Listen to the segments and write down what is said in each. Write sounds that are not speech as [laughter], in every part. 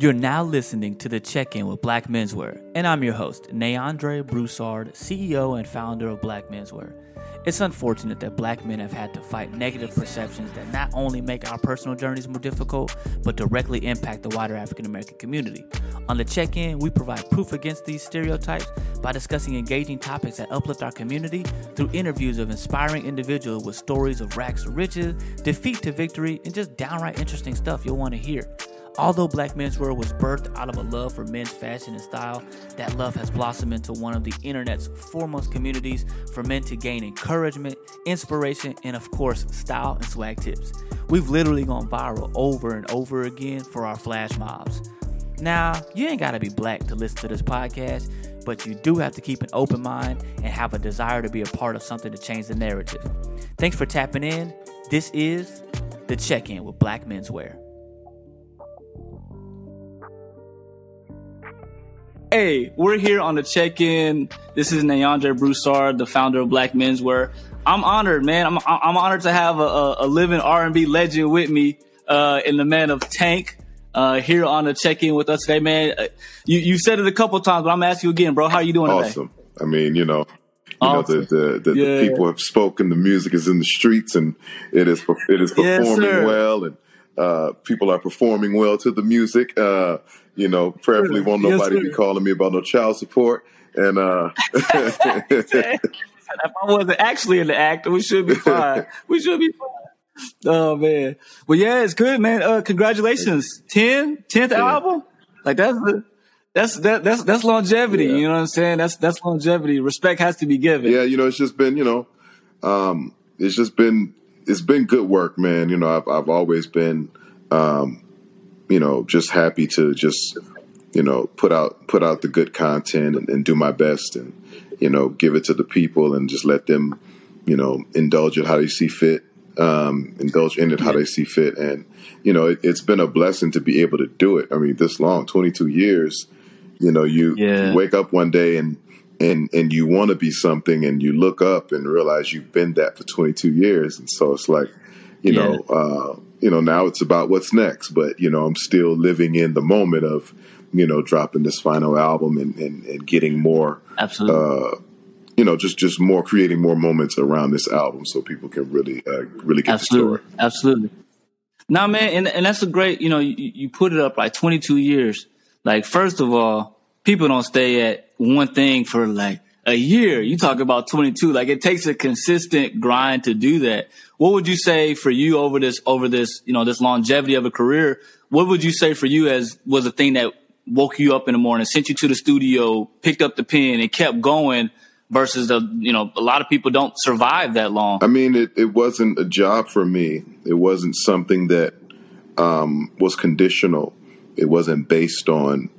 You're now listening to the Check In with Black Menswear, and I'm your host, Neandre Broussard, CEO and founder of Black Menswear. It's unfortunate that black men have had to fight negative perceptions that not only make our personal journeys more difficult, but directly impact the wider African American community. On the check in, we provide proof against these stereotypes by discussing engaging topics that uplift our community through interviews of inspiring individuals with stories of racks to riches, defeat to victory, and just downright interesting stuff you'll want to hear. Although Black Menswear was birthed out of a love for men's fashion and style, that love has blossomed into one of the internet's foremost communities for men to gain encouragement, inspiration, and of course, style and swag tips. We've literally gone viral over and over again for our flash mobs. Now, you ain't gotta be black to listen to this podcast, but you do have to keep an open mind and have a desire to be a part of something to change the narrative. Thanks for tapping in. This is the check in with Black Menswear. Hey, we're here on the check-in. This is Neandre Broussard, the founder of Black Menswear. I'm honored, man. I'm I'm honored to have a, a, living R&B legend with me, uh, in the man of Tank, uh, here on the check-in with us today, man. Uh, You you said it a couple times, but I'm gonna ask you again, bro. How you doing today? awesome. I mean, you know, you Awesome. know the the, the, Yeah. the people have spoken. The music is in the streets, and it is it is performing sir. well, and uh, people are performing well to the music. Uh, you know, prayerfully won't nobody sir. be calling me about no child support. And uh, [laughs] if I wasn't actually in the act, we should be fine. we should be fine. Oh man. Well yeah, it's good, man. Uh congratulations. 10, 10th album? Like that's the that's that, that's that's longevity. Yeah. You know what I'm saying? That's that's longevity. Respect has to be given. yeah, you know, it's just been, you know, um, it's just been, it's been good work, man. You know, I've, I've always been, um, you know, just happy to just, you know, put out, put out the good content and, and do my best and, you know, give it to the people and just let them, you know, indulge it how they see fit, um, indulge in it how they see fit. And, you know, it, it's been a blessing to be able to do it. I mean, this long, 22 years, you know, you, Yeah. you wake up one day and, and and you want to be something and you look up and realize you've been that for 22 years and so it's like you Yeah. know uh you know now it's about what's next but you know i'm still living in the moment of you know dropping this final album and and, and getting more Absolutely. uh you know just just more creating more moments around this album so people can really uh, really get Absolutely. the story Absolutely. Nah, man, and, and that's a great, you know, you, you put it up like 22 years. Like, first of all, people don't stay at one thing for like a year. You talk about 22. Like, it takes a consistent grind to do that. What would you say for you over this, over this, you know, this longevity of a career? What would you say for you as was the thing that woke you up in the morning, sent you to the studio, picked up the pen and kept going versus the, you know, a lot of people don't survive that long. I mean, it, it wasn't a job for me. It wasn't something that um, was conditional. It wasn't based on,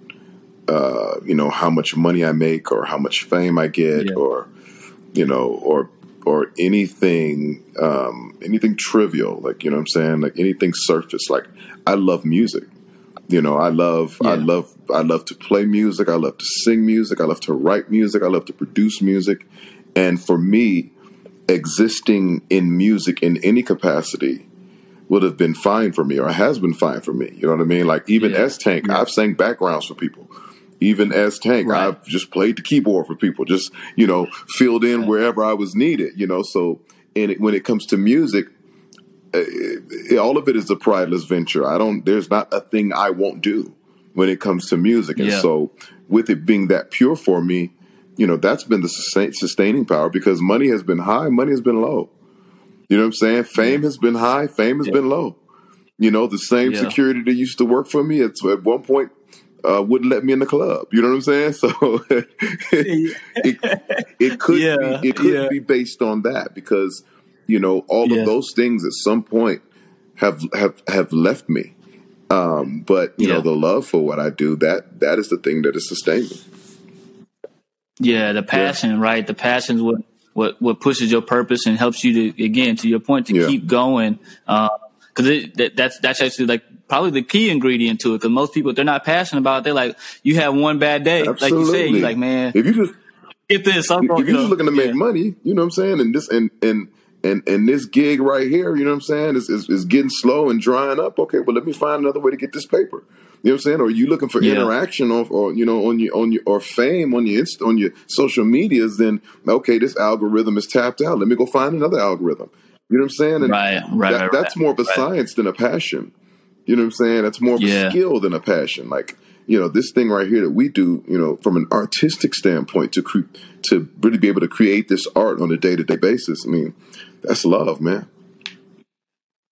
uh, you know, how much money I make or how much fame I get Yeah. or, you know, or or anything um, anything trivial. Like you know, what I'm saying like anything surface. Like I love music. You know, I love I love I love to play music. I love to sing music. I love to write music. I love to produce music. And for me, existing in music in any capacity would have been fine for me or has been fine for me. You know what I mean? Like even Yeah. as Tank, I've sang backgrounds for people. Even as Tank, Right. I've just played the keyboard for people, just, you know, filled in wherever I was needed, you know. So and it, when it comes to music, uh, it- all of it is a prideless venture. I don't, there's not a thing I won't do when it comes to music. And Yeah. so with it being that pure for me, you know, that's been the sustain, sustaining power because money has been high, money has been low. You know what I'm saying? Fame has been high, fame has Yeah. been low. You know, the same Yeah. security that used to work for me, it's at one point uh, wouldn't let me in the club. You know what I'm saying? [laughs] So it, it could Yeah, be it could yeah. be based on that because you know all Yeah. of those things at some point have have have left me Um, but you know, the love for what I do that that is the thing that is has sustained. Yeah, the passion, right? The passion is what, what what pushes your purpose and helps you to again to your point to keep going. Because it that, that's that's actually like probably the key ingredient to it. Because most people, they're not passionate about it, they're like, you have one bad day, like you said, Absolutely. you're like, man, If you just get this. I'm if you're just looking to make yeah. money, you know what I'm saying, and this and and and and this gig right here, you know what I'm saying, is, is is getting slow and drying up. Okay, well let me find another way to get this paper. You know what I'm saying? Or you looking for Yeah. interaction or, or you know on your on your or fame on your inst- on your social medias? Then okay, this algorithm is tapped out. Let me go find another algorithm. You know what I'm saying? And Right, right, that- right, That's right, more of a right. science than a passion. You know what I'm saying? That's more of Yeah. a skill than a passion. Like you know, this thing right here that we do, you know, from an artistic standpoint to cre- to really be able to create this art on a day to day basis. I mean, that's love, man.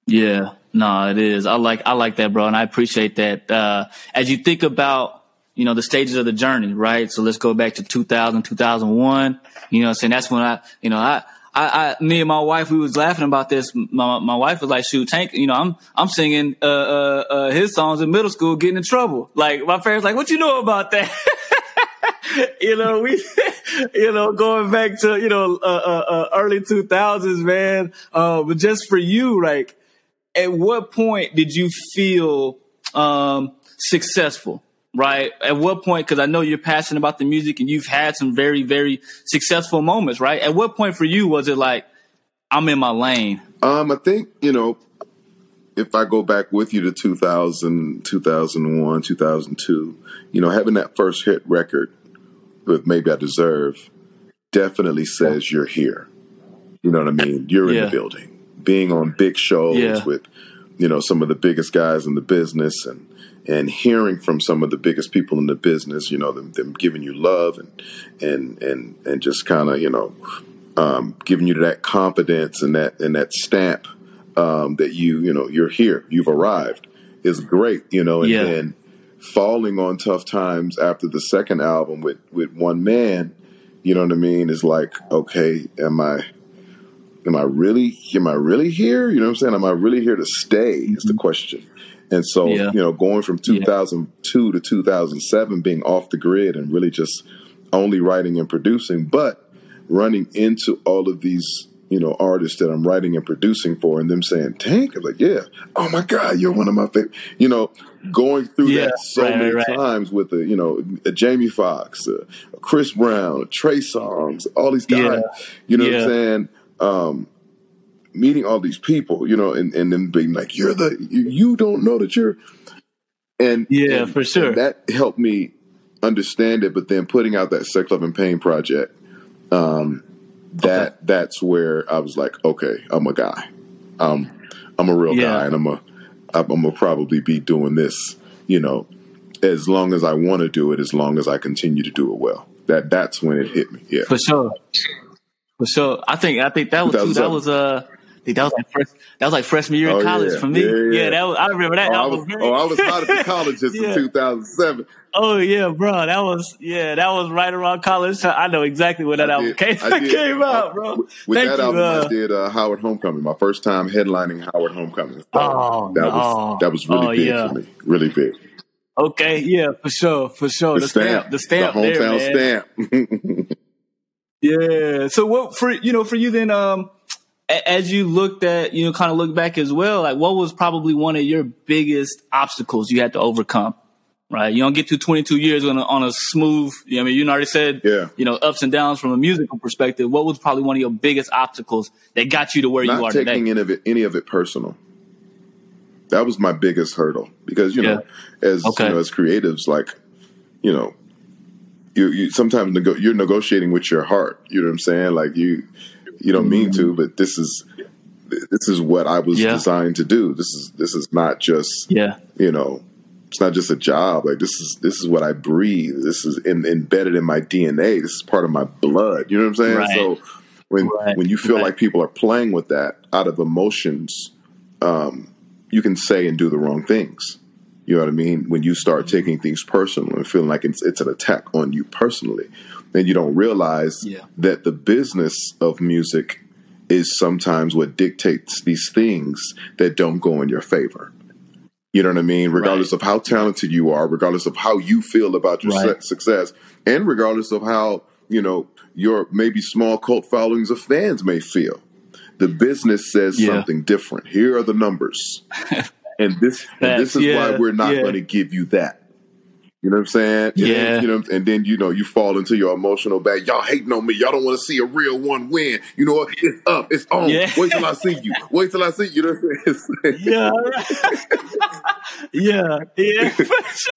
Yeah, no, it is. I like I like that, bro, and I appreciate that. Uh, as you think about you know the stages of the journey, right? So let's go back to 2000, 2001. You know, what I'm saying that's when I, you know, I. I, I, me and my wife, we was laughing about this. My, my wife was like, "Shoot, Tank, you know, I'm, I'm singing, uh, uh, uh, his songs in middle school, getting in trouble." Like my parents, like, "What you know about that?" [laughs] you know, we, [laughs] you know, going back to, you know, uh, uh, uh, early 2000s, man. Uh, but just for you, like, at what point did you feel, um, successful? Right. At what point? Cause I know you're passionate about the music and you've had some very, very successful moments, right? At what point for you was it like, I'm in my lane? Um, I think you know, if I go back with you to 2000, 2001, 2002, you know, having that first hit record with "Maybe I Deserve" definitely says you're here. You know what I mean? You're in Yeah. the building, being on big shows Yeah. with you know some of the biggest guys in the business and and hearing from some of the biggest people in the business you know them, them giving you love and and and and just kind of you know um, giving you that confidence and that and that stamp um, that you you know you're here you've arrived is great you know and Yeah. then falling on tough times after the second album with with one man you know what I mean is like okay am I am I really am I really here? You know what I'm saying? Am I really here to stay? Is the question. And so. Yeah. you know, going from 2002 to 2007, being off the grid and really just only writing and producing, but running into all of these, you know, artists that I'm writing and producing for, and them saying, "Tank," I'm like, "Yeah, oh my God, you're one of my favorite." You know, going through Yeah, that so right, many right, times with a, you know, a Jamie Foxx, a, Chris Brown, a Trey Songz, all these guys. Yeah. You know Yeah. what I'm saying? Um, meeting all these people, you know, and, and then being like, "You're the you, don't know that you're," and Yeah, and- for sure. that helped me understand it. But then putting out that Sex, Love, and Pain project, um, that that's where I was like, okay, I'm a guy. Um, I'm a real Yeah. guy, and I'm a I'm gonna probably be doing this, you know, as long as I want to do it, as long as I continue to do it well. That that's when it hit me. Yeah. For sure. For sure. I think I think that was too, that was uh that was like fresh, that was like freshman year in Oh, college yeah. for me. Yeah, Yeah, that was I remember that. Oh, I album was, oh, I was at the colleges [laughs] Yeah. in 2007. Oh yeah, bro. That was yeah, that was right around college. I know exactly when that I album [laughs] did- came, I did. came out, Uh, bro. With, that you. album, uh, I did uh, Howard Homecoming, my first time headlining Howard Homecoming. So Oh, that no. was that was really Oh, big for me, really big. okay, yeah, for sure, for sure. The, stamp, the stamp, the there, hometown man. stamp. [laughs] Yeah. So what for you know for you then um as you looked at you know kind of look back as well like what was probably one of your biggest obstacles you had to overcome right you don't get to 22 years on a, on a smooth you know, I mean you already said Yeah. you know ups and downs from a musical perspective what was probably one of your biggest obstacles that got you to where you are taking today any of it any of it personal. That was my biggest hurdle because you know, as Okay. you know, as creatives, like you know, you, you sometimes nego- you're negotiating with your heart. You know what I'm saying? Like you, you don't mean to, but this is this is what I was Mm-hmm. Yeah. designed to do. This is this is not just yeah you know, it's not just a job. Like this is this is what I breathe. This is in, embedded in my DNA. This is part of my blood. You know what I'm saying? Right. So when Right. when you feel Right. like people are playing with that out of emotions, um, you can say and do the wrong things. You know what I mean? When you start Mm-hmm. taking things personal and feeling like it's it's an attack on you personally, then you don't realize Yeah. that the business of music is sometimes what dictates these things that don't go in your favor You know what I mean? Regardless right. of how talented you are, regardless of how you feel about your right. success, and regardless of how, you know, your maybe small cult followings of fans may feel. The business says yeah. something different. Here are the numbers. [laughs] and this and this is yeah, why we're not yeah. going to give you that. You know what I'm saying? And yeah. Then, you know, and then you know you fall into your emotional bag. Y'all hating on me. Y'all don't want to see a real one win. You know what? It's up. It's on. Yeah. Wait till I see you. Wait till I see you. You know what I'm saying? [laughs] [laughs] yeah. yeah. Yeah. [laughs]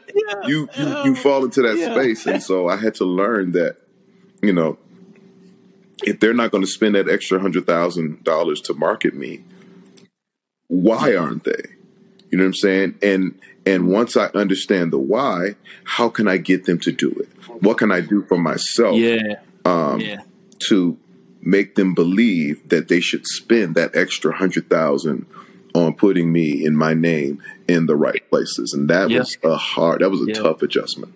You, you you [laughs] fall into that yeah. space, and so I had to learn that, you know, if they're not going to spend that extra hundred thousand dollars to market me, why aren't they? You know what I'm saying? And and once I understand the why, how can I get them to do it? What can I do for myself? Yeah. Um, yeah. To make them believe that they should spend that extra hundred thousand on putting me in my name in the right places, and that was a hard, that was a tough adjustment.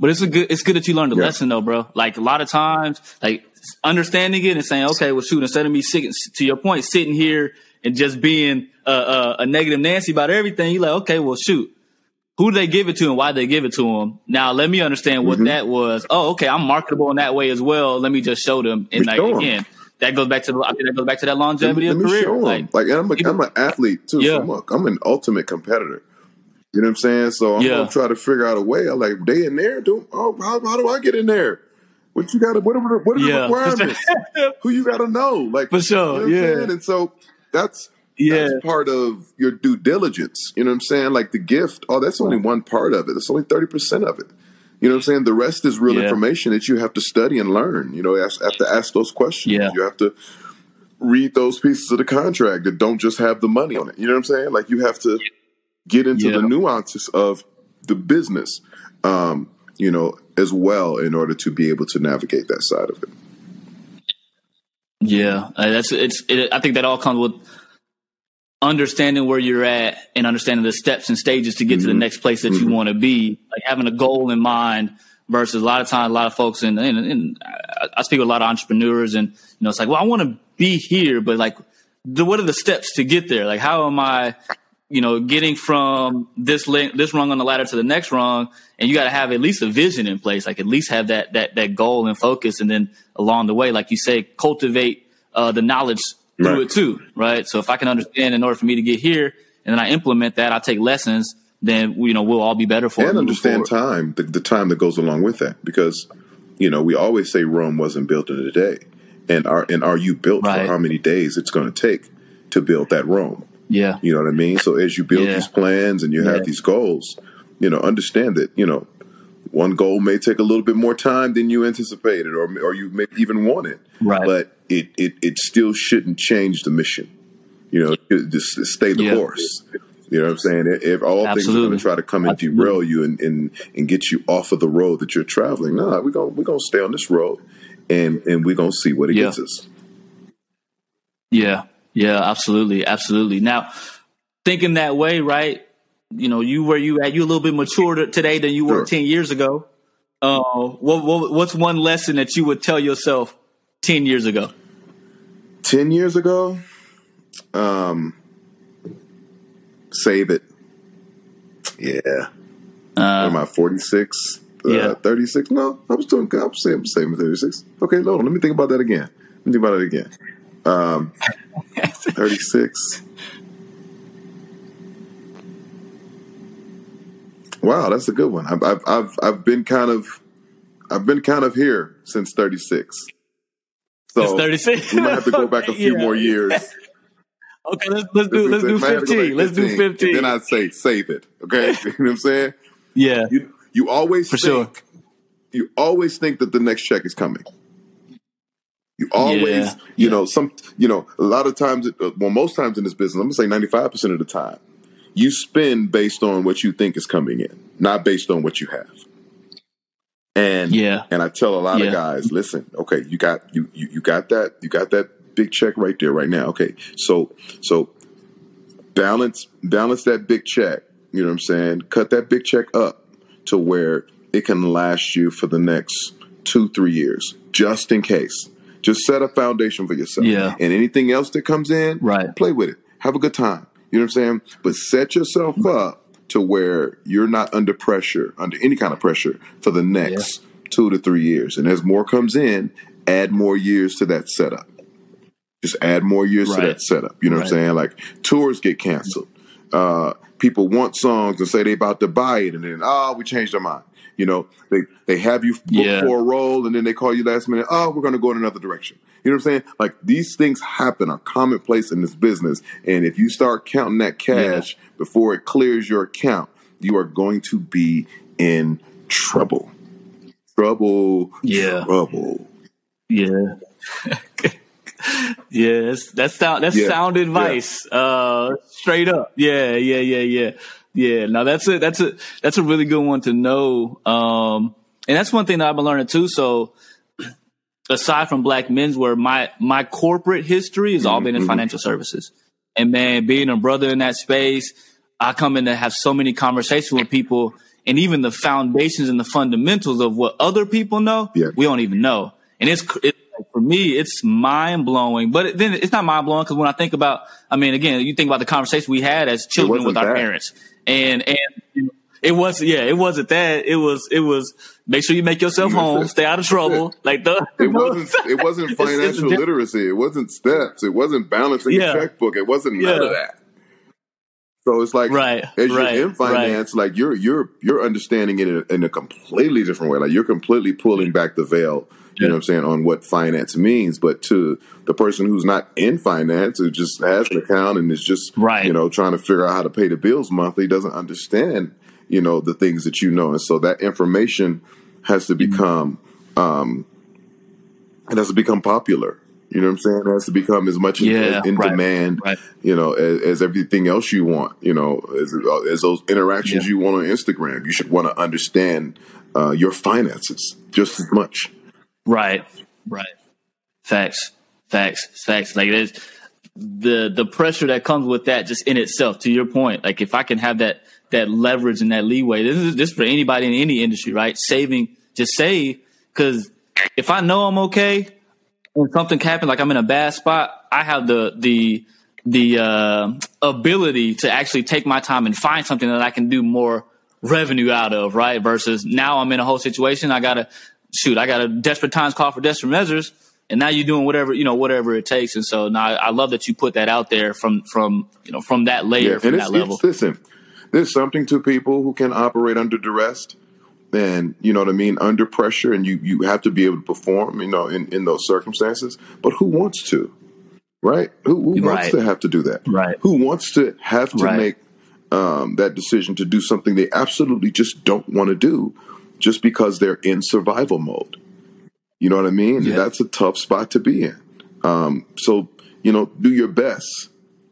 But it's a good, it's good that you learned a lesson though, bro. Like a lot of times, like understanding it and saying, okay, well, shoot, instead of me sitting, to your point, sitting here and just being a, a, a negative Nancy about everything, you're like, okay, well, shoot, who they give it to and why they give it to them? Now let me understand what mm-hmm. that was. Oh, okay, I'm marketable in that way as well. Let me just show them. And like, again, that goes back to I think that goes back to that longevity let me, of let career. Like, like I'm, a, I'm an athlete too. Yeah. So I'm an ultimate competitor. You know what I'm saying? So I'm yeah. gonna try to figure out a way. I'm like, they in there? Do oh, how, how do I get in there? What you got to? What are, what are yeah. the [laughs] requirements? Who you got to know? Like for sure, you know yeah. And so that's yeah. that's part of your due diligence. You know what I'm saying? Like the gift. Oh, that's only one part of it. It's only thirty percent of it. You know what I'm saying? The rest is real yeah. information that you have to study and learn. You know, you have to ask those questions. Yeah. You have to read those pieces of the contract that don't just have the money on it. You know what I'm saying? Like you have to get into yeah. the nuances of the business, um, you know, as well in order to be able to navigate that side of it. Yeah, uh, that's it's. It, I think that all comes with understanding where you're at and understanding the steps and stages to get mm-hmm. to the mm-hmm. next place that mm-hmm. you want to be, like having a goal in mind versus a lot of times, a lot of folks, and, and, and I speak with a lot of entrepreneurs and, you know, it's like, well, I want to be here, but like, the, what are the steps to get there? Like, how am I, you know, getting from this link, this rung on the ladder to the next rung, and you got to have at least a vision in place, like at least have that that that goal and focus, and then along the way, like you say, cultivate uh, the knowledge through right. it too, right? So if I can understand in order for me to get here, and then I implement that, I take lessons, then you know we'll all be better for and understand time, the, the time that goes along with that, because you know we always say Rome wasn't built in a day, and are and are you built right. for how many days it's going to take to build that Rome? Yeah, you know what I mean. So as you build yeah. these plans and you have yeah. these goals, you know, understand that you know one goal may take a little bit more time than you anticipated, or or you may even want it. Right. But it it it still shouldn't change the mission. You know, just stay the yeah. course. You know what I'm saying? If all Absolutely. things are going to try to come and Absolutely. derail you and, and and get you off of the road that you're traveling, nah, we're gonna we're gonna stay on this road, and and we're gonna see what it yeah. gets us. Yeah, yeah, absolutely, absolutely. Now, thinking that way, right? you know, you where you at, you a little bit mature today than you were sure. 10 years ago. Uh, what, what, what's one lesson that you would tell yourself 10 years ago? 10 years ago? Um, save it. Yeah. Uh, am I 46? Uh, yeah. 36? No, I was doing good. I was saying, saving 36. Okay, hold on. Let me think about that again. Let me think about it again. Um, [laughs] 36. Wow, that's a good one. I've, I've I've I've been kind of I've been kind of here since 36. So 36. we might have to go back a [laughs] few yeah. more years. [laughs] Okay, let's let's do let's, do 15. Let's do 15. Then I'd say save it. Okay, [laughs] you know what I'm saying? Yeah. You you always for think, sure. You always think that the next check is coming. You always, Yeah, you yeah. know, some, you know, a lot of times, uh, well, most times in this business, I'm gonna say 95% of the time, you spend based on what you think is coming in, not based on what you have. And Yeah. and I tell a lot Yeah. of guys, listen, okay, you got you, you you got that you got that big check right there right now. Okay, so so balance balance that big check. You know what I'm saying? Cut that big check up to where it can last you for the next two three years, just in case. Just set a foundation for yourself. Yeah. And anything else that comes in, Right. play with it. Have a good time. You know what I'm saying? But set yourself up to where you're not under pressure, under any kind of pressure for the next two to three years. And as more comes in, add more years to that setup. Just add more years to that setup. You know what I'm saying? Like tours get canceled. Uh, people want songs and say they about to buy it, and then oh, we changed our mind. You know, they they have you Yeah. for a role, and then they call you last minute. Oh, we're going to go in another direction. You know what I'm saying? Like these things happen, are commonplace in this business, and if you start counting that cash before it clears your account, you are going to be in trouble. Trouble. Yeah. Trouble. Yeah. [laughs] yeah, that's that's sound that's Yeah, sound yeah. advice. Uh straight up. Yeah, yeah, yeah, yeah. Yeah. Now that's a that's a that's a really good one to know. Um and that's one thing that I've been learning too. So [clears throat] aside from black menswear, my my corporate history has all been in financial services. And man, being a brother in that space, I come in to have so many conversations with people and even the foundations and the fundamentals of what other people know, Yeah. we don't even know. And it's, it's for me, it's mind blowing, but then it's not mind blowing because when I think about, I mean, again, you think about the conversation we had as children with our parents and, and it was, yeah, it wasn't that. It was, it was make sure you make yourself home, stay out of trouble. [laughs] Like the, It wasn't. It wasn't [laughs] It's- it's financial literacy. It wasn't steps. It wasn't balancing Yeah. a checkbook. It wasn't none Yeah. of that. So it's like, Right, as you're right, in finance, like you're you're you're understanding it in a, in a completely different way. Like you're completely pulling back the veil. You know what I'm saying on what finance means, but to the person who's not in finance, who just has an account and is just Right. you know trying to figure out how to pay the bills monthly, doesn't understand you know the things that you know, and so that information has to become um, it has to become popular. You know what I'm saying? It has to become as much Yeah, in right, demand, right. you know, as, as everything else you want. You know, as, as those interactions Yeah. you want on Instagram. You should want to understand uh, your finances just as much. Right, right. Facts, facts, facts. Like there's the the pressure that comes with that, just in itself. To your point, like if I can have that that leverage and that leeway, this is this for anybody in any industry, right? Saving, just save, because if I know I'm okay and something happens, like I'm in a bad spot, I have the the the uh, ability to actually take my time and find something that I can do more revenue out of, right? Versus now I'm in a whole situation. I gotta shoot. I got a desperate times call for desperate measures, and now you're doing whatever you know, whatever it takes. And so now I, I love that you put that out there from from you know from that layer, from and that level. listen, there's something to people who can operate under duress and you know what I mean, under pressure, and you you have to be able to perform, you know, in in those circumstances. But who wants to, right? Who, who wants to have to do that? Right. Who wants to have to Right. make um, that decision to do something they absolutely just don't want to do, just because they're in survival mode? You know what I mean? Yeah. That's a tough spot to be in. Um, so you know, do your best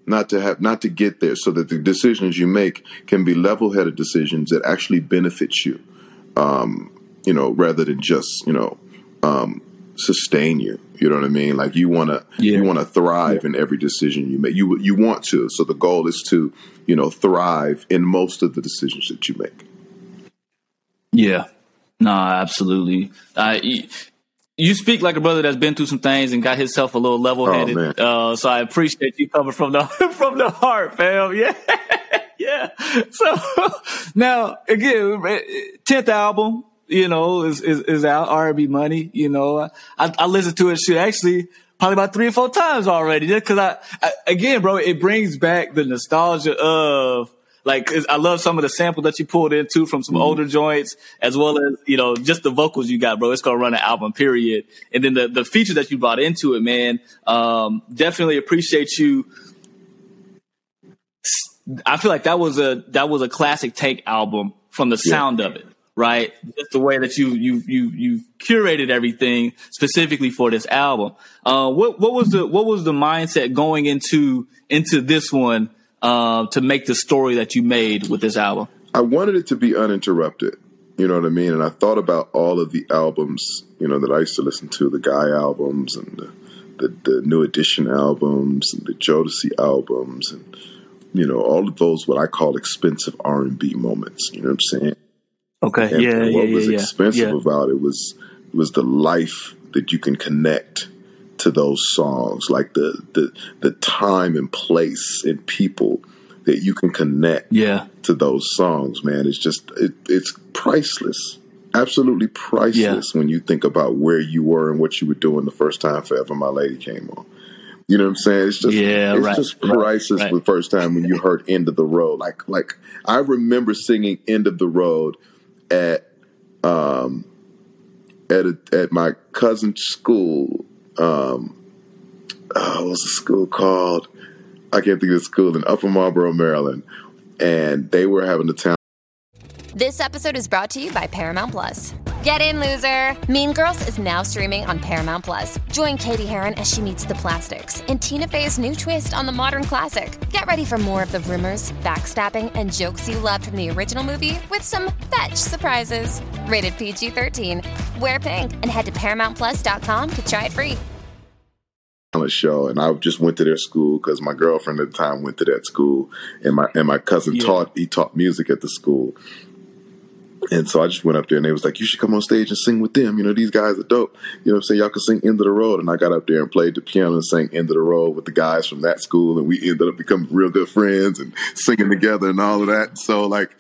not to have not to get there, so that the decisions you make can be level-headed decisions that actually benefit you. Um, you know, rather than just you know um, sustain you. You know what I mean? Like you want to Yeah. you want to thrive in every decision you make. You you want to. So the goal is to you know thrive in most of the decisions that you make. Yeah. No, absolutely. Uh, you, you speak like a brother that's been through some things and got himself a little level headed. Oh, uh, so I appreciate you coming from the [laughs] from the heart, fam. [laughs] Yeah, yeah. So [laughs] now again, tenth album, you know, is is, is out. R&B money, you know. I, I listened to it. Shit, actually. Probably about three or four times already, just because I, I, again, bro, it brings back the nostalgia of like I love some of the samples that you pulled into from some older joints, as well as you know just the vocals you got, bro. It's gonna run an album, period. And then the the features that you brought into it, man. Um, definitely appreciate you. I feel like that was a that was a classic Tank album from the sound of it, right? Just the way that you you you you curated everything specifically for this album. Uh, what what was the what was the mindset going into into this one uh, to make the story that you made with this album? I wanted it to be uninterrupted. You know what I mean? And I thought about all of the albums, you know, that I used to listen to, the Guy albums and the, the, the New Edition albums and the Jodeci albums and, you know, all of those what I call expensive R&B moments. You know what I'm saying? Okay. And, yeah. and yeah. what yeah, was yeah. expensive yeah. about it was was the life that you can connect to those songs, like the the the time and place and people that you can connect Yeah. to those songs, man. It's just it, it's priceless. Absolutely priceless when you think about where you were and what you were doing the first time Forever My Lady came on. You know what I'm saying? It's just Yeah, it's right, just right, priceless right. the first time when you heard End of the Road. Like like I remember singing End of the Road at um at a, at my cousin's school. Um uh, what was the school called? I can't think of the school in Upper Marlboro, Maryland. And they were having a town This episode is brought to you by Paramount Plus. Get in, loser! Mean Girls is now streaming on Paramount Plus. Join Cady Heron as she meets the plastics in Tina Fey's new twist on the modern classic. Get ready for more of the rumors, backstabbing, and jokes you loved from the original movie with some fetch surprises. Rated PG 13. Wear pink and head to ParamountPlus.com to try it free. talent show, and I just went to their school because my girlfriend at the time went to that school, and my and my cousin Yeah. taught he taught music at the school. And so I just went up there and they was like, You should come on stage and sing with them. You know, these guys are dope. You know what I'm saying? Y'all can sing End of the Road. And I got up there and played the piano and sang End of the Road with the guys from that school. And we ended up becoming real good friends and singing together and all of that. So like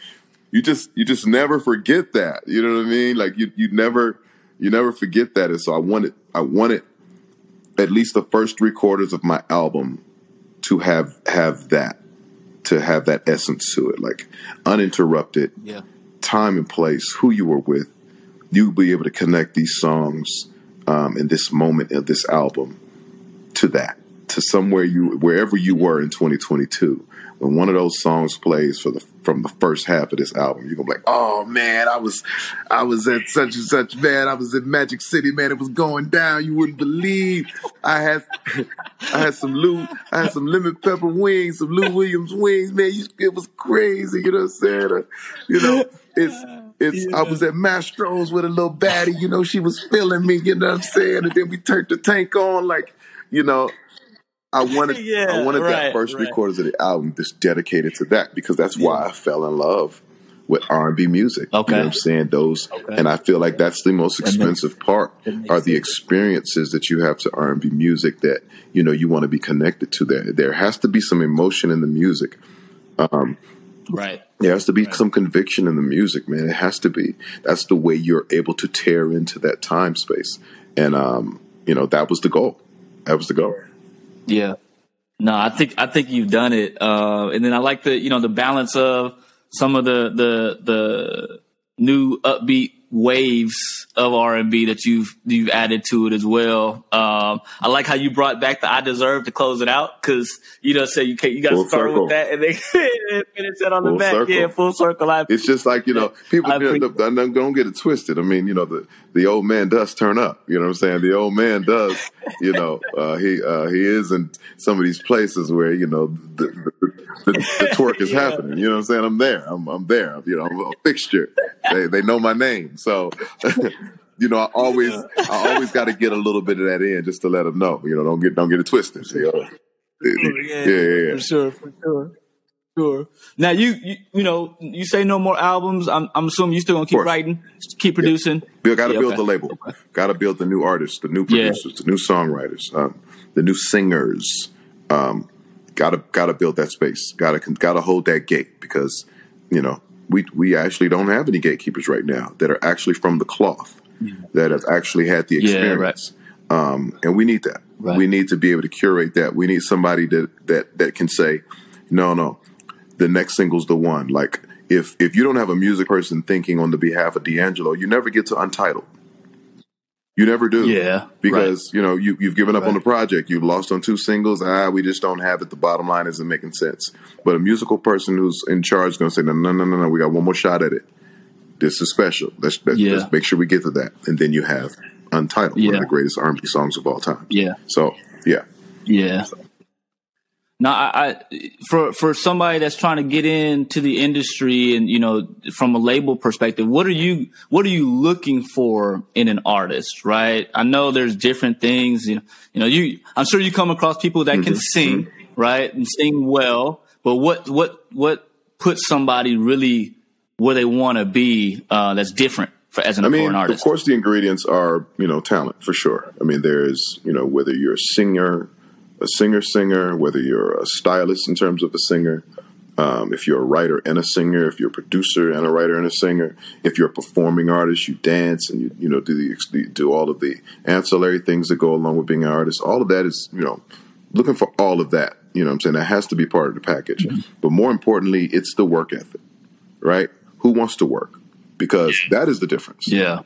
you just you just never forget that. You know what I mean? Like you you never you never forget that. And so I wanted I wanted at least the first three quarters of my album to have have that to have that essence to it like uninterrupted Yeah. Time and place who you were with you'll be able to connect these songs um, in this moment of this album to that to somewhere you wherever you were in 2022 when one of those songs plays for the from the first half of this album you're gonna be like oh man i was i was at such and such man i was at magic city man it was going down you wouldn't believe. I had i had some lou i had some lemon pepper wings some lou williams wings man you, it was crazy you know what i'm saying? Uh, you know it's it's I was at Mastro's with a little baddie, you know, she was feeling me, you know what I'm saying? And then we turned the tank on, like, you know, I wanted [laughs] I Yeah, wanted that right, first three right. quarters of the album just dedicated to that because that's why I fell in love with R and B music. Okay. You know what I'm saying? Those Okay. and I feel like that's the most makes- expensive part are the experiences that you have to R and B music that, you know, you want to be connected to there. There has to be some emotion in the music. Um, Right. There has to be some conviction in the music, man. It has to be. That's the way you're able to tear into that time space. And um, you know, that was the goal. That was the goal. Yeah. No, I think I think you've done it. Uh, and then I like the you know the balance of some of the the the new upbeat waves of R and B that you've you've added to it as well. Um, I like how you brought back the "I Deserve" to close it out because you know say you can't you got to start circle. with that and then [laughs] finish it on the Full back. circle. Yeah, full circle. I, It's just like you know, [laughs] people you know, don't don't get it twisted. I mean, you know, the the old man does turn up. You know what I'm saying? The old man does. You know, uh, he uh, he is in some of these places where you know the the, the, the twerk is [laughs] Yeah. happening. You know what I'm saying? I'm there. I'm I'm there. You know, I'm a fixture. They they know my name. So. [laughs] You know, I always, I always got to get a little bit of that in just to let them know. You know, don't get, don't get it twisted. You know? yeah, yeah, yeah. for sure, for sure, sure. Now you, you you know you say no more albums. I'm I'm assuming you still gonna keep writing, keep producing. We got to Yeah, build okay. the label. Got to build the new artists, the new Yeah. producers, the new songwriters, um, the new singers. Um, got to got to build that space. Got to got to hold that gate because you know we we actually don't have any gatekeepers right now that are actually from the cloth that have actually had the Yeah, right. experience. Um, and we need that. Right. We need to be able to curate that. We need somebody that that that can say, no, no, the next single's the one. Like if if you don't have a music person thinking on the behalf of D'Angelo, you never get to Untitled. You never do. Yeah, Because, you know, you, you've given up on the project. You've lost on two singles. Ah, we just don't have it. The bottom line isn't making sense. But a musical person who's in charge is going to say, no, no, no, no, no, we got one more shot at it. this is special. Let's, let's, Yeah. let's make sure we get to that. And then you have Untitled, one of the greatest R&B songs of all time. Yeah. So yeah, Yeah. Now, I, I for for somebody that's trying to get into the industry and you know from a label perspective, what are you what are you looking for in an artist? Right? I know there's different things. You know, you know, you I'm sure you come across people that can sing, right, and sing well. But what what what puts somebody really where they want to be? Uh, that's different for as an, I mean, an of course, the ingredients are you know talent for sure. I mean, there's you know whether you're a singer, a singer singer, whether you're a stylist in terms of a singer, um, if you're a writer and a singer, if you're a producer and a writer and a singer, if you're a performing artist, you dance and you you know do the do all of the ancillary things that go along with being an artist. All of that is you know looking for all of that. You know what I'm saying? That has to be part of the package. But more importantly, it's the work ethic, right? Who wants to work? Because that is the difference. yeah.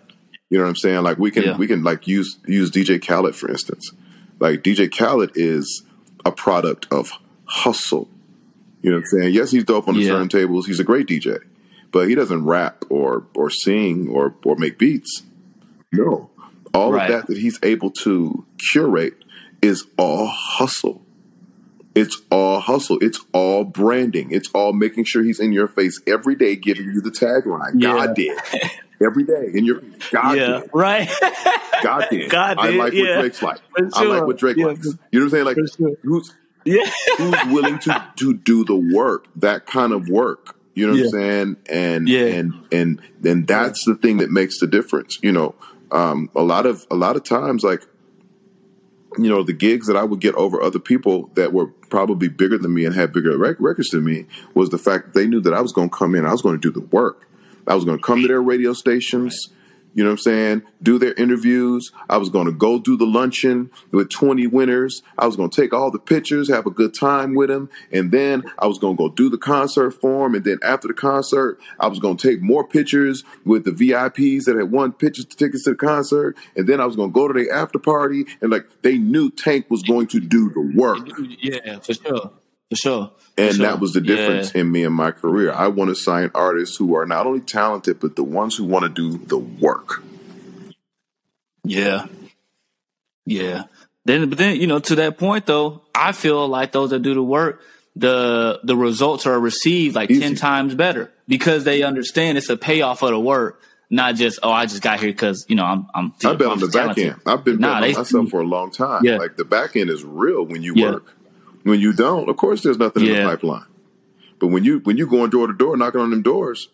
You know what I'm saying? Like we can Yeah. we can like use use DJ Khaled for instance. Like DJ Khaled is a product of hustle. You know what I'm saying? Yes, he's dope on the Yeah. turntables. He's a great DJ, but he doesn't rap or or sing or or make beats. No, all Right. of that that he's able to curate is all hustle. It's all hustle. It's all branding. It's all making sure he's in your face every day, giving you the tagline. Yeah. God did [laughs] every day in your God yeah. did. Right. God [laughs] did. God did. I like yeah. what Drake's like. For I like what Drake Yeah, likes. You know what I'm saying? Like sure. who's yeah. who's willing to [laughs] to do the work, that kind of work. You know what Yeah. I'm saying? And Yeah. and and and that's the thing that makes the difference. You know, um, a lot of a lot of times, like you know, the gigs that I would get over other people that were probably bigger than me and had bigger rec- records than me was the fact that they knew that I was going to come in, I was going to do the work. I was going to come to their radio stations. You know what I'm saying? Do their interviews. I was going to go do the luncheon with 20 winners. I was going to take all the pictures, have a good time with them. And then I was going to go do the concert for them. And then after the concert, I was going to take more pictures with the VIPs that had won pictures tickets to the concert. And then I was going to go to the after party. And like they knew Tank was going to do the work. Yeah, for sure. For sure. For And sure. that was the difference Yeah. in me and my career. I want to sign artists who are not only talented, but the ones who want to do the work. Yeah. Yeah. Then, but then, you know, to that point though, I feel like those that do the work, the, the results are received like Easy. 10 times better because they understand it's a payoff of the work, not just, oh, I just got here because, you know, I'm, I'm, I bet on the back talented. end. I've been Nah, on myself for a long time. Yeah. Like the back end is real when you Yeah. work. When you don't, of course, there's nothing in the pipeline. But when you when you going door to door, knocking on them doors,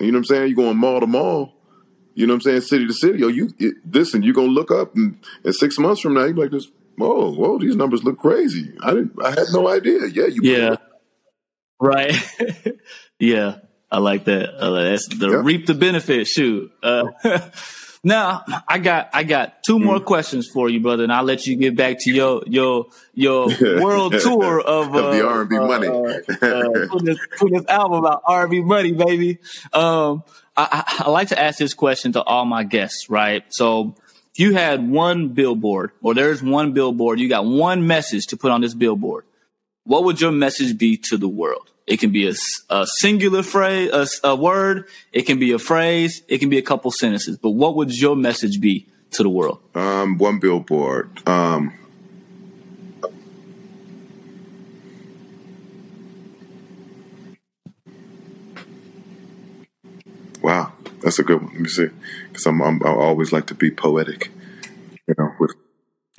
you know what I'm saying? You going mall to mall. You know what I'm saying? City to city. Yo, you it, listen. You're gonna look up and, and six months from now, you be like this. Whoa, whoa! These numbers look crazy. I didn't. I had no idea. Yeah, you. Yeah. Right. [laughs] yeah. I like that. Like that's the Yeah. reap the benefit. Shoot. Uh, [laughs] now I got I got two more Mm. questions for you, brother, and I'll let you get back to your your your [laughs] world tour of, uh, Of the R&B money. Uh, uh, [laughs] put, this, put this album about R&B money, baby. Um, I, I, I like to ask this question to all my guests, right? So. If you had one billboard, or there's one billboard, you got one message to put on this billboard what would your message be to the world? It can be a singular phrase, a word. It can be a phrase. It can be a couple sentences. But what would your message be to the world? Um, one billboard. Um, wow, that's a good one. Let me see, because I'm, I'm I always like to be poetic. You know, with [laughs]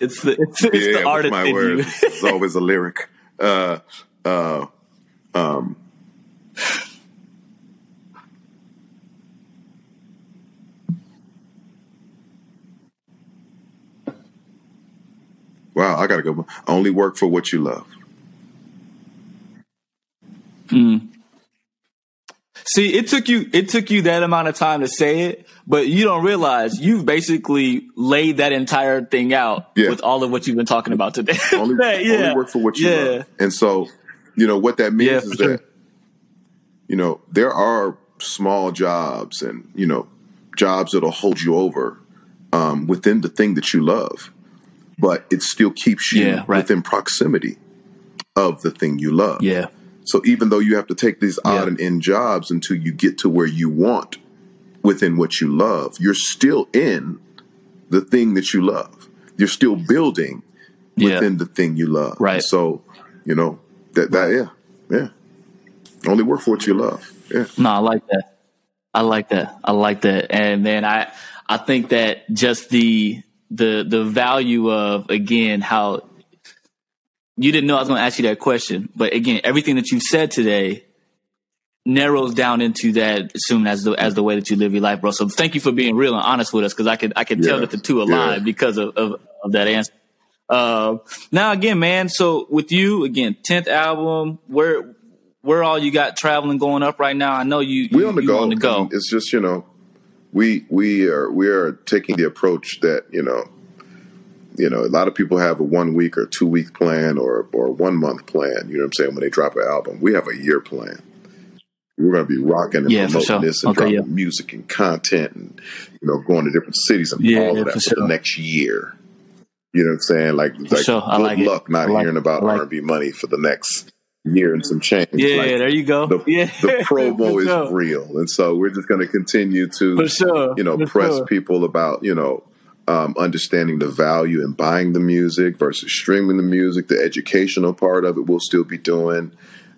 It's the it's, it's yeah, the artist my in words, it's always a lyric. Uh, um. Wow, I gotta go. Only work for what you love. See, it took you it took you that amount of time to say it, but you don't realize you've basically laid that entire thing out Yeah. with all of what you've been talking about today. [laughs] only, yeah. only work for what you yeah. love. And so, you know, what that means is sure. that, you know, there are small jobs and, you know, jobs that'll hold you over um, within the thing that you love, but it still keeps you right. within proximity of the thing you love. Yeah. So even though you have to take these odd Yeah. and end jobs until you get to where you want within what you love, you're still in the thing that you love. You're still building Yeah. within the thing you love. Right. So, you know, that that yeah. Yeah. Only work for what you love. Yeah. No, I like that. I like that. I like that. And man, I I think that just the the the value of again how you didn't know I was going to ask you that question, but again, everything that you've said today narrows down into that soon as the as the way that you live your life, bro. So thank you for being real and honest with us because I could I could tell that the two align Yeah. because of, of of that answer. Uh, now again, man. So with you again, tenth album, where where all you got traveling going up right now? I know you we you, on the you go. on the go. It's just you know, we we are we are taking the approach that you know, you know, a lot of people have a one week or two week plan or or one month plan. You know what I'm saying? When they drop an album, we have a year plan. We're going to be rocking and Yeah, promoting sure. this and Okay, dropping yeah. music and content and you know going to different cities and Yeah, all of that for for, the next year. You know what I'm saying? Like, like sure. Good like it. luck not I like hearing it. about like R&B money for the next year and some change. Yeah, Like, there you go. the, yeah, the [laughs] promo is sure. real, and so we're just going to continue to, sure, you know, for press sure. people about you know um, understanding the value in buying the music versus streaming the music. The educational part of it we'll still be doing,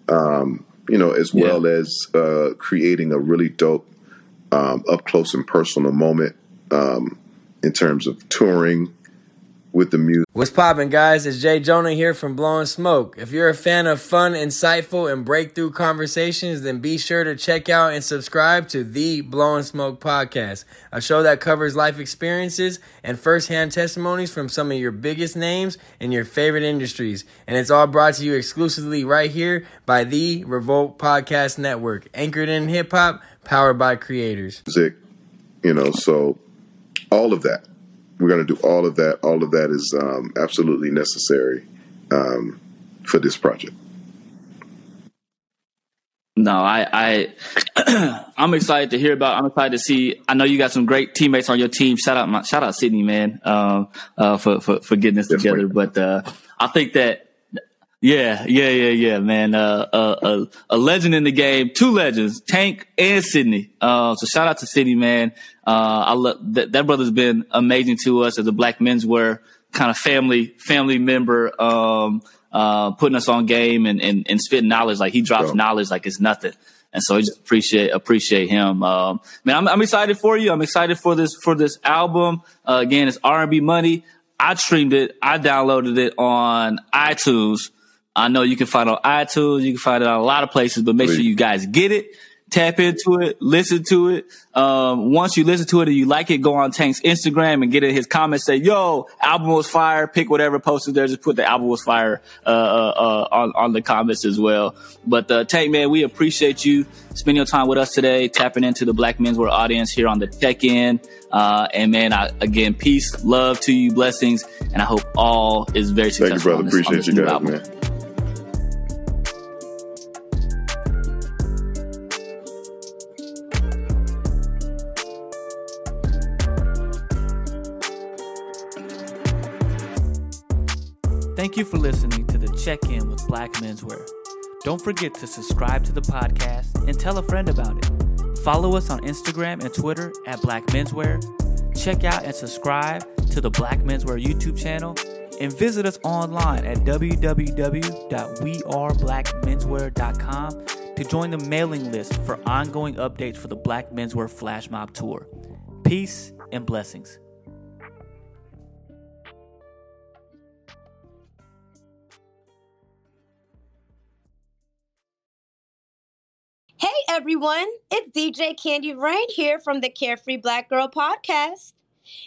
um, you know, as Yeah. well as uh, creating a really dope um, up close and personal moment um, in terms of touring with the music. What's poppin', guys? It's Jay Jonah here from Blowing Smoke. If you're a fan of fun, insightful, and breakthrough conversations, then be sure to check out and subscribe to the Blowing Smoke podcast, a show that covers life experiences and firsthand testimonies from some of your biggest names in your favorite industries. And it's all brought to you exclusively right here by the Revolt Podcast Network, anchored in hip hop, powered by creators. music, you know, so all of that. We're going to do all of that. All of that is um, absolutely necessary um, for this project. No, I, I, [clears throat] I'm excited to hear about. I'm excited to see. I know you got some great teammates on your team. Shout out, my, shout out Sydney, man, um, uh, for, for for getting this Yes, together. But uh, I think that, yeah, yeah, yeah, yeah, man, uh, uh, a, a legend in the game, two legends, Tank and Sydney. Uh, so shout out to Sydney, man. Uh, I love that, that brother's been amazing to us as a black menswear kind of family family member. Um, uh, putting us on game and, and, and spitting knowledge. Like he drops Bro. knowledge like it's nothing. And so I just appreciate appreciate him. Um, man, I'm, I'm excited for you. I'm excited for this for this album. Uh, again, it's R&B Money. I streamed it. I downloaded it on iTunes. I know you can find it on iTunes. You can find it on a lot of places, but make sure you guys get it. Tap into it, listen to it. Um, once you listen to it and you like it, go on Tank's Instagram and get in his comments. Say, "Yo, album was fire." Pick whatever posted there. Just put the album was fire uh, uh, uh, on on the comments as well. But uh, Tank, man, we appreciate you spending your time with us today, tapping into the Black Men's Menswear audience here on the Tech. Uh, and man, I, again, peace, love to you, blessings, and I hope all is very successful. Thank you, brother. this- Appreciate you guys, album. man. Thank you for listening to the Check In with Black Menswear. Don't forget to subscribe to the podcast and tell a friend about it. Follow us on Instagram and Twitter at Black Menswear. Check out and subscribe to the Black Menswear YouTube channel and visit us online at www.weareblackmenswear.com to join the mailing list for ongoing updates for the Black Menswear Flash Mob Tour. Peace and blessings. Hey everyone, it's DJ Candy right here from the Carefree Black Girl podcast.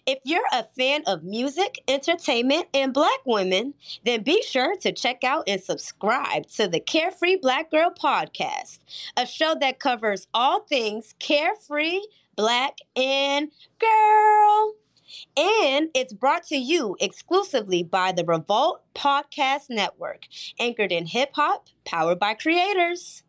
If you're a fan of music, entertainment, and black women, then be sure to check out and subscribe to the Carefree Black Girl podcast, a show that covers all things carefree, black, and girl. And it's brought to you exclusively by the Revolt Podcast Network, anchored in hip hop, powered by creators.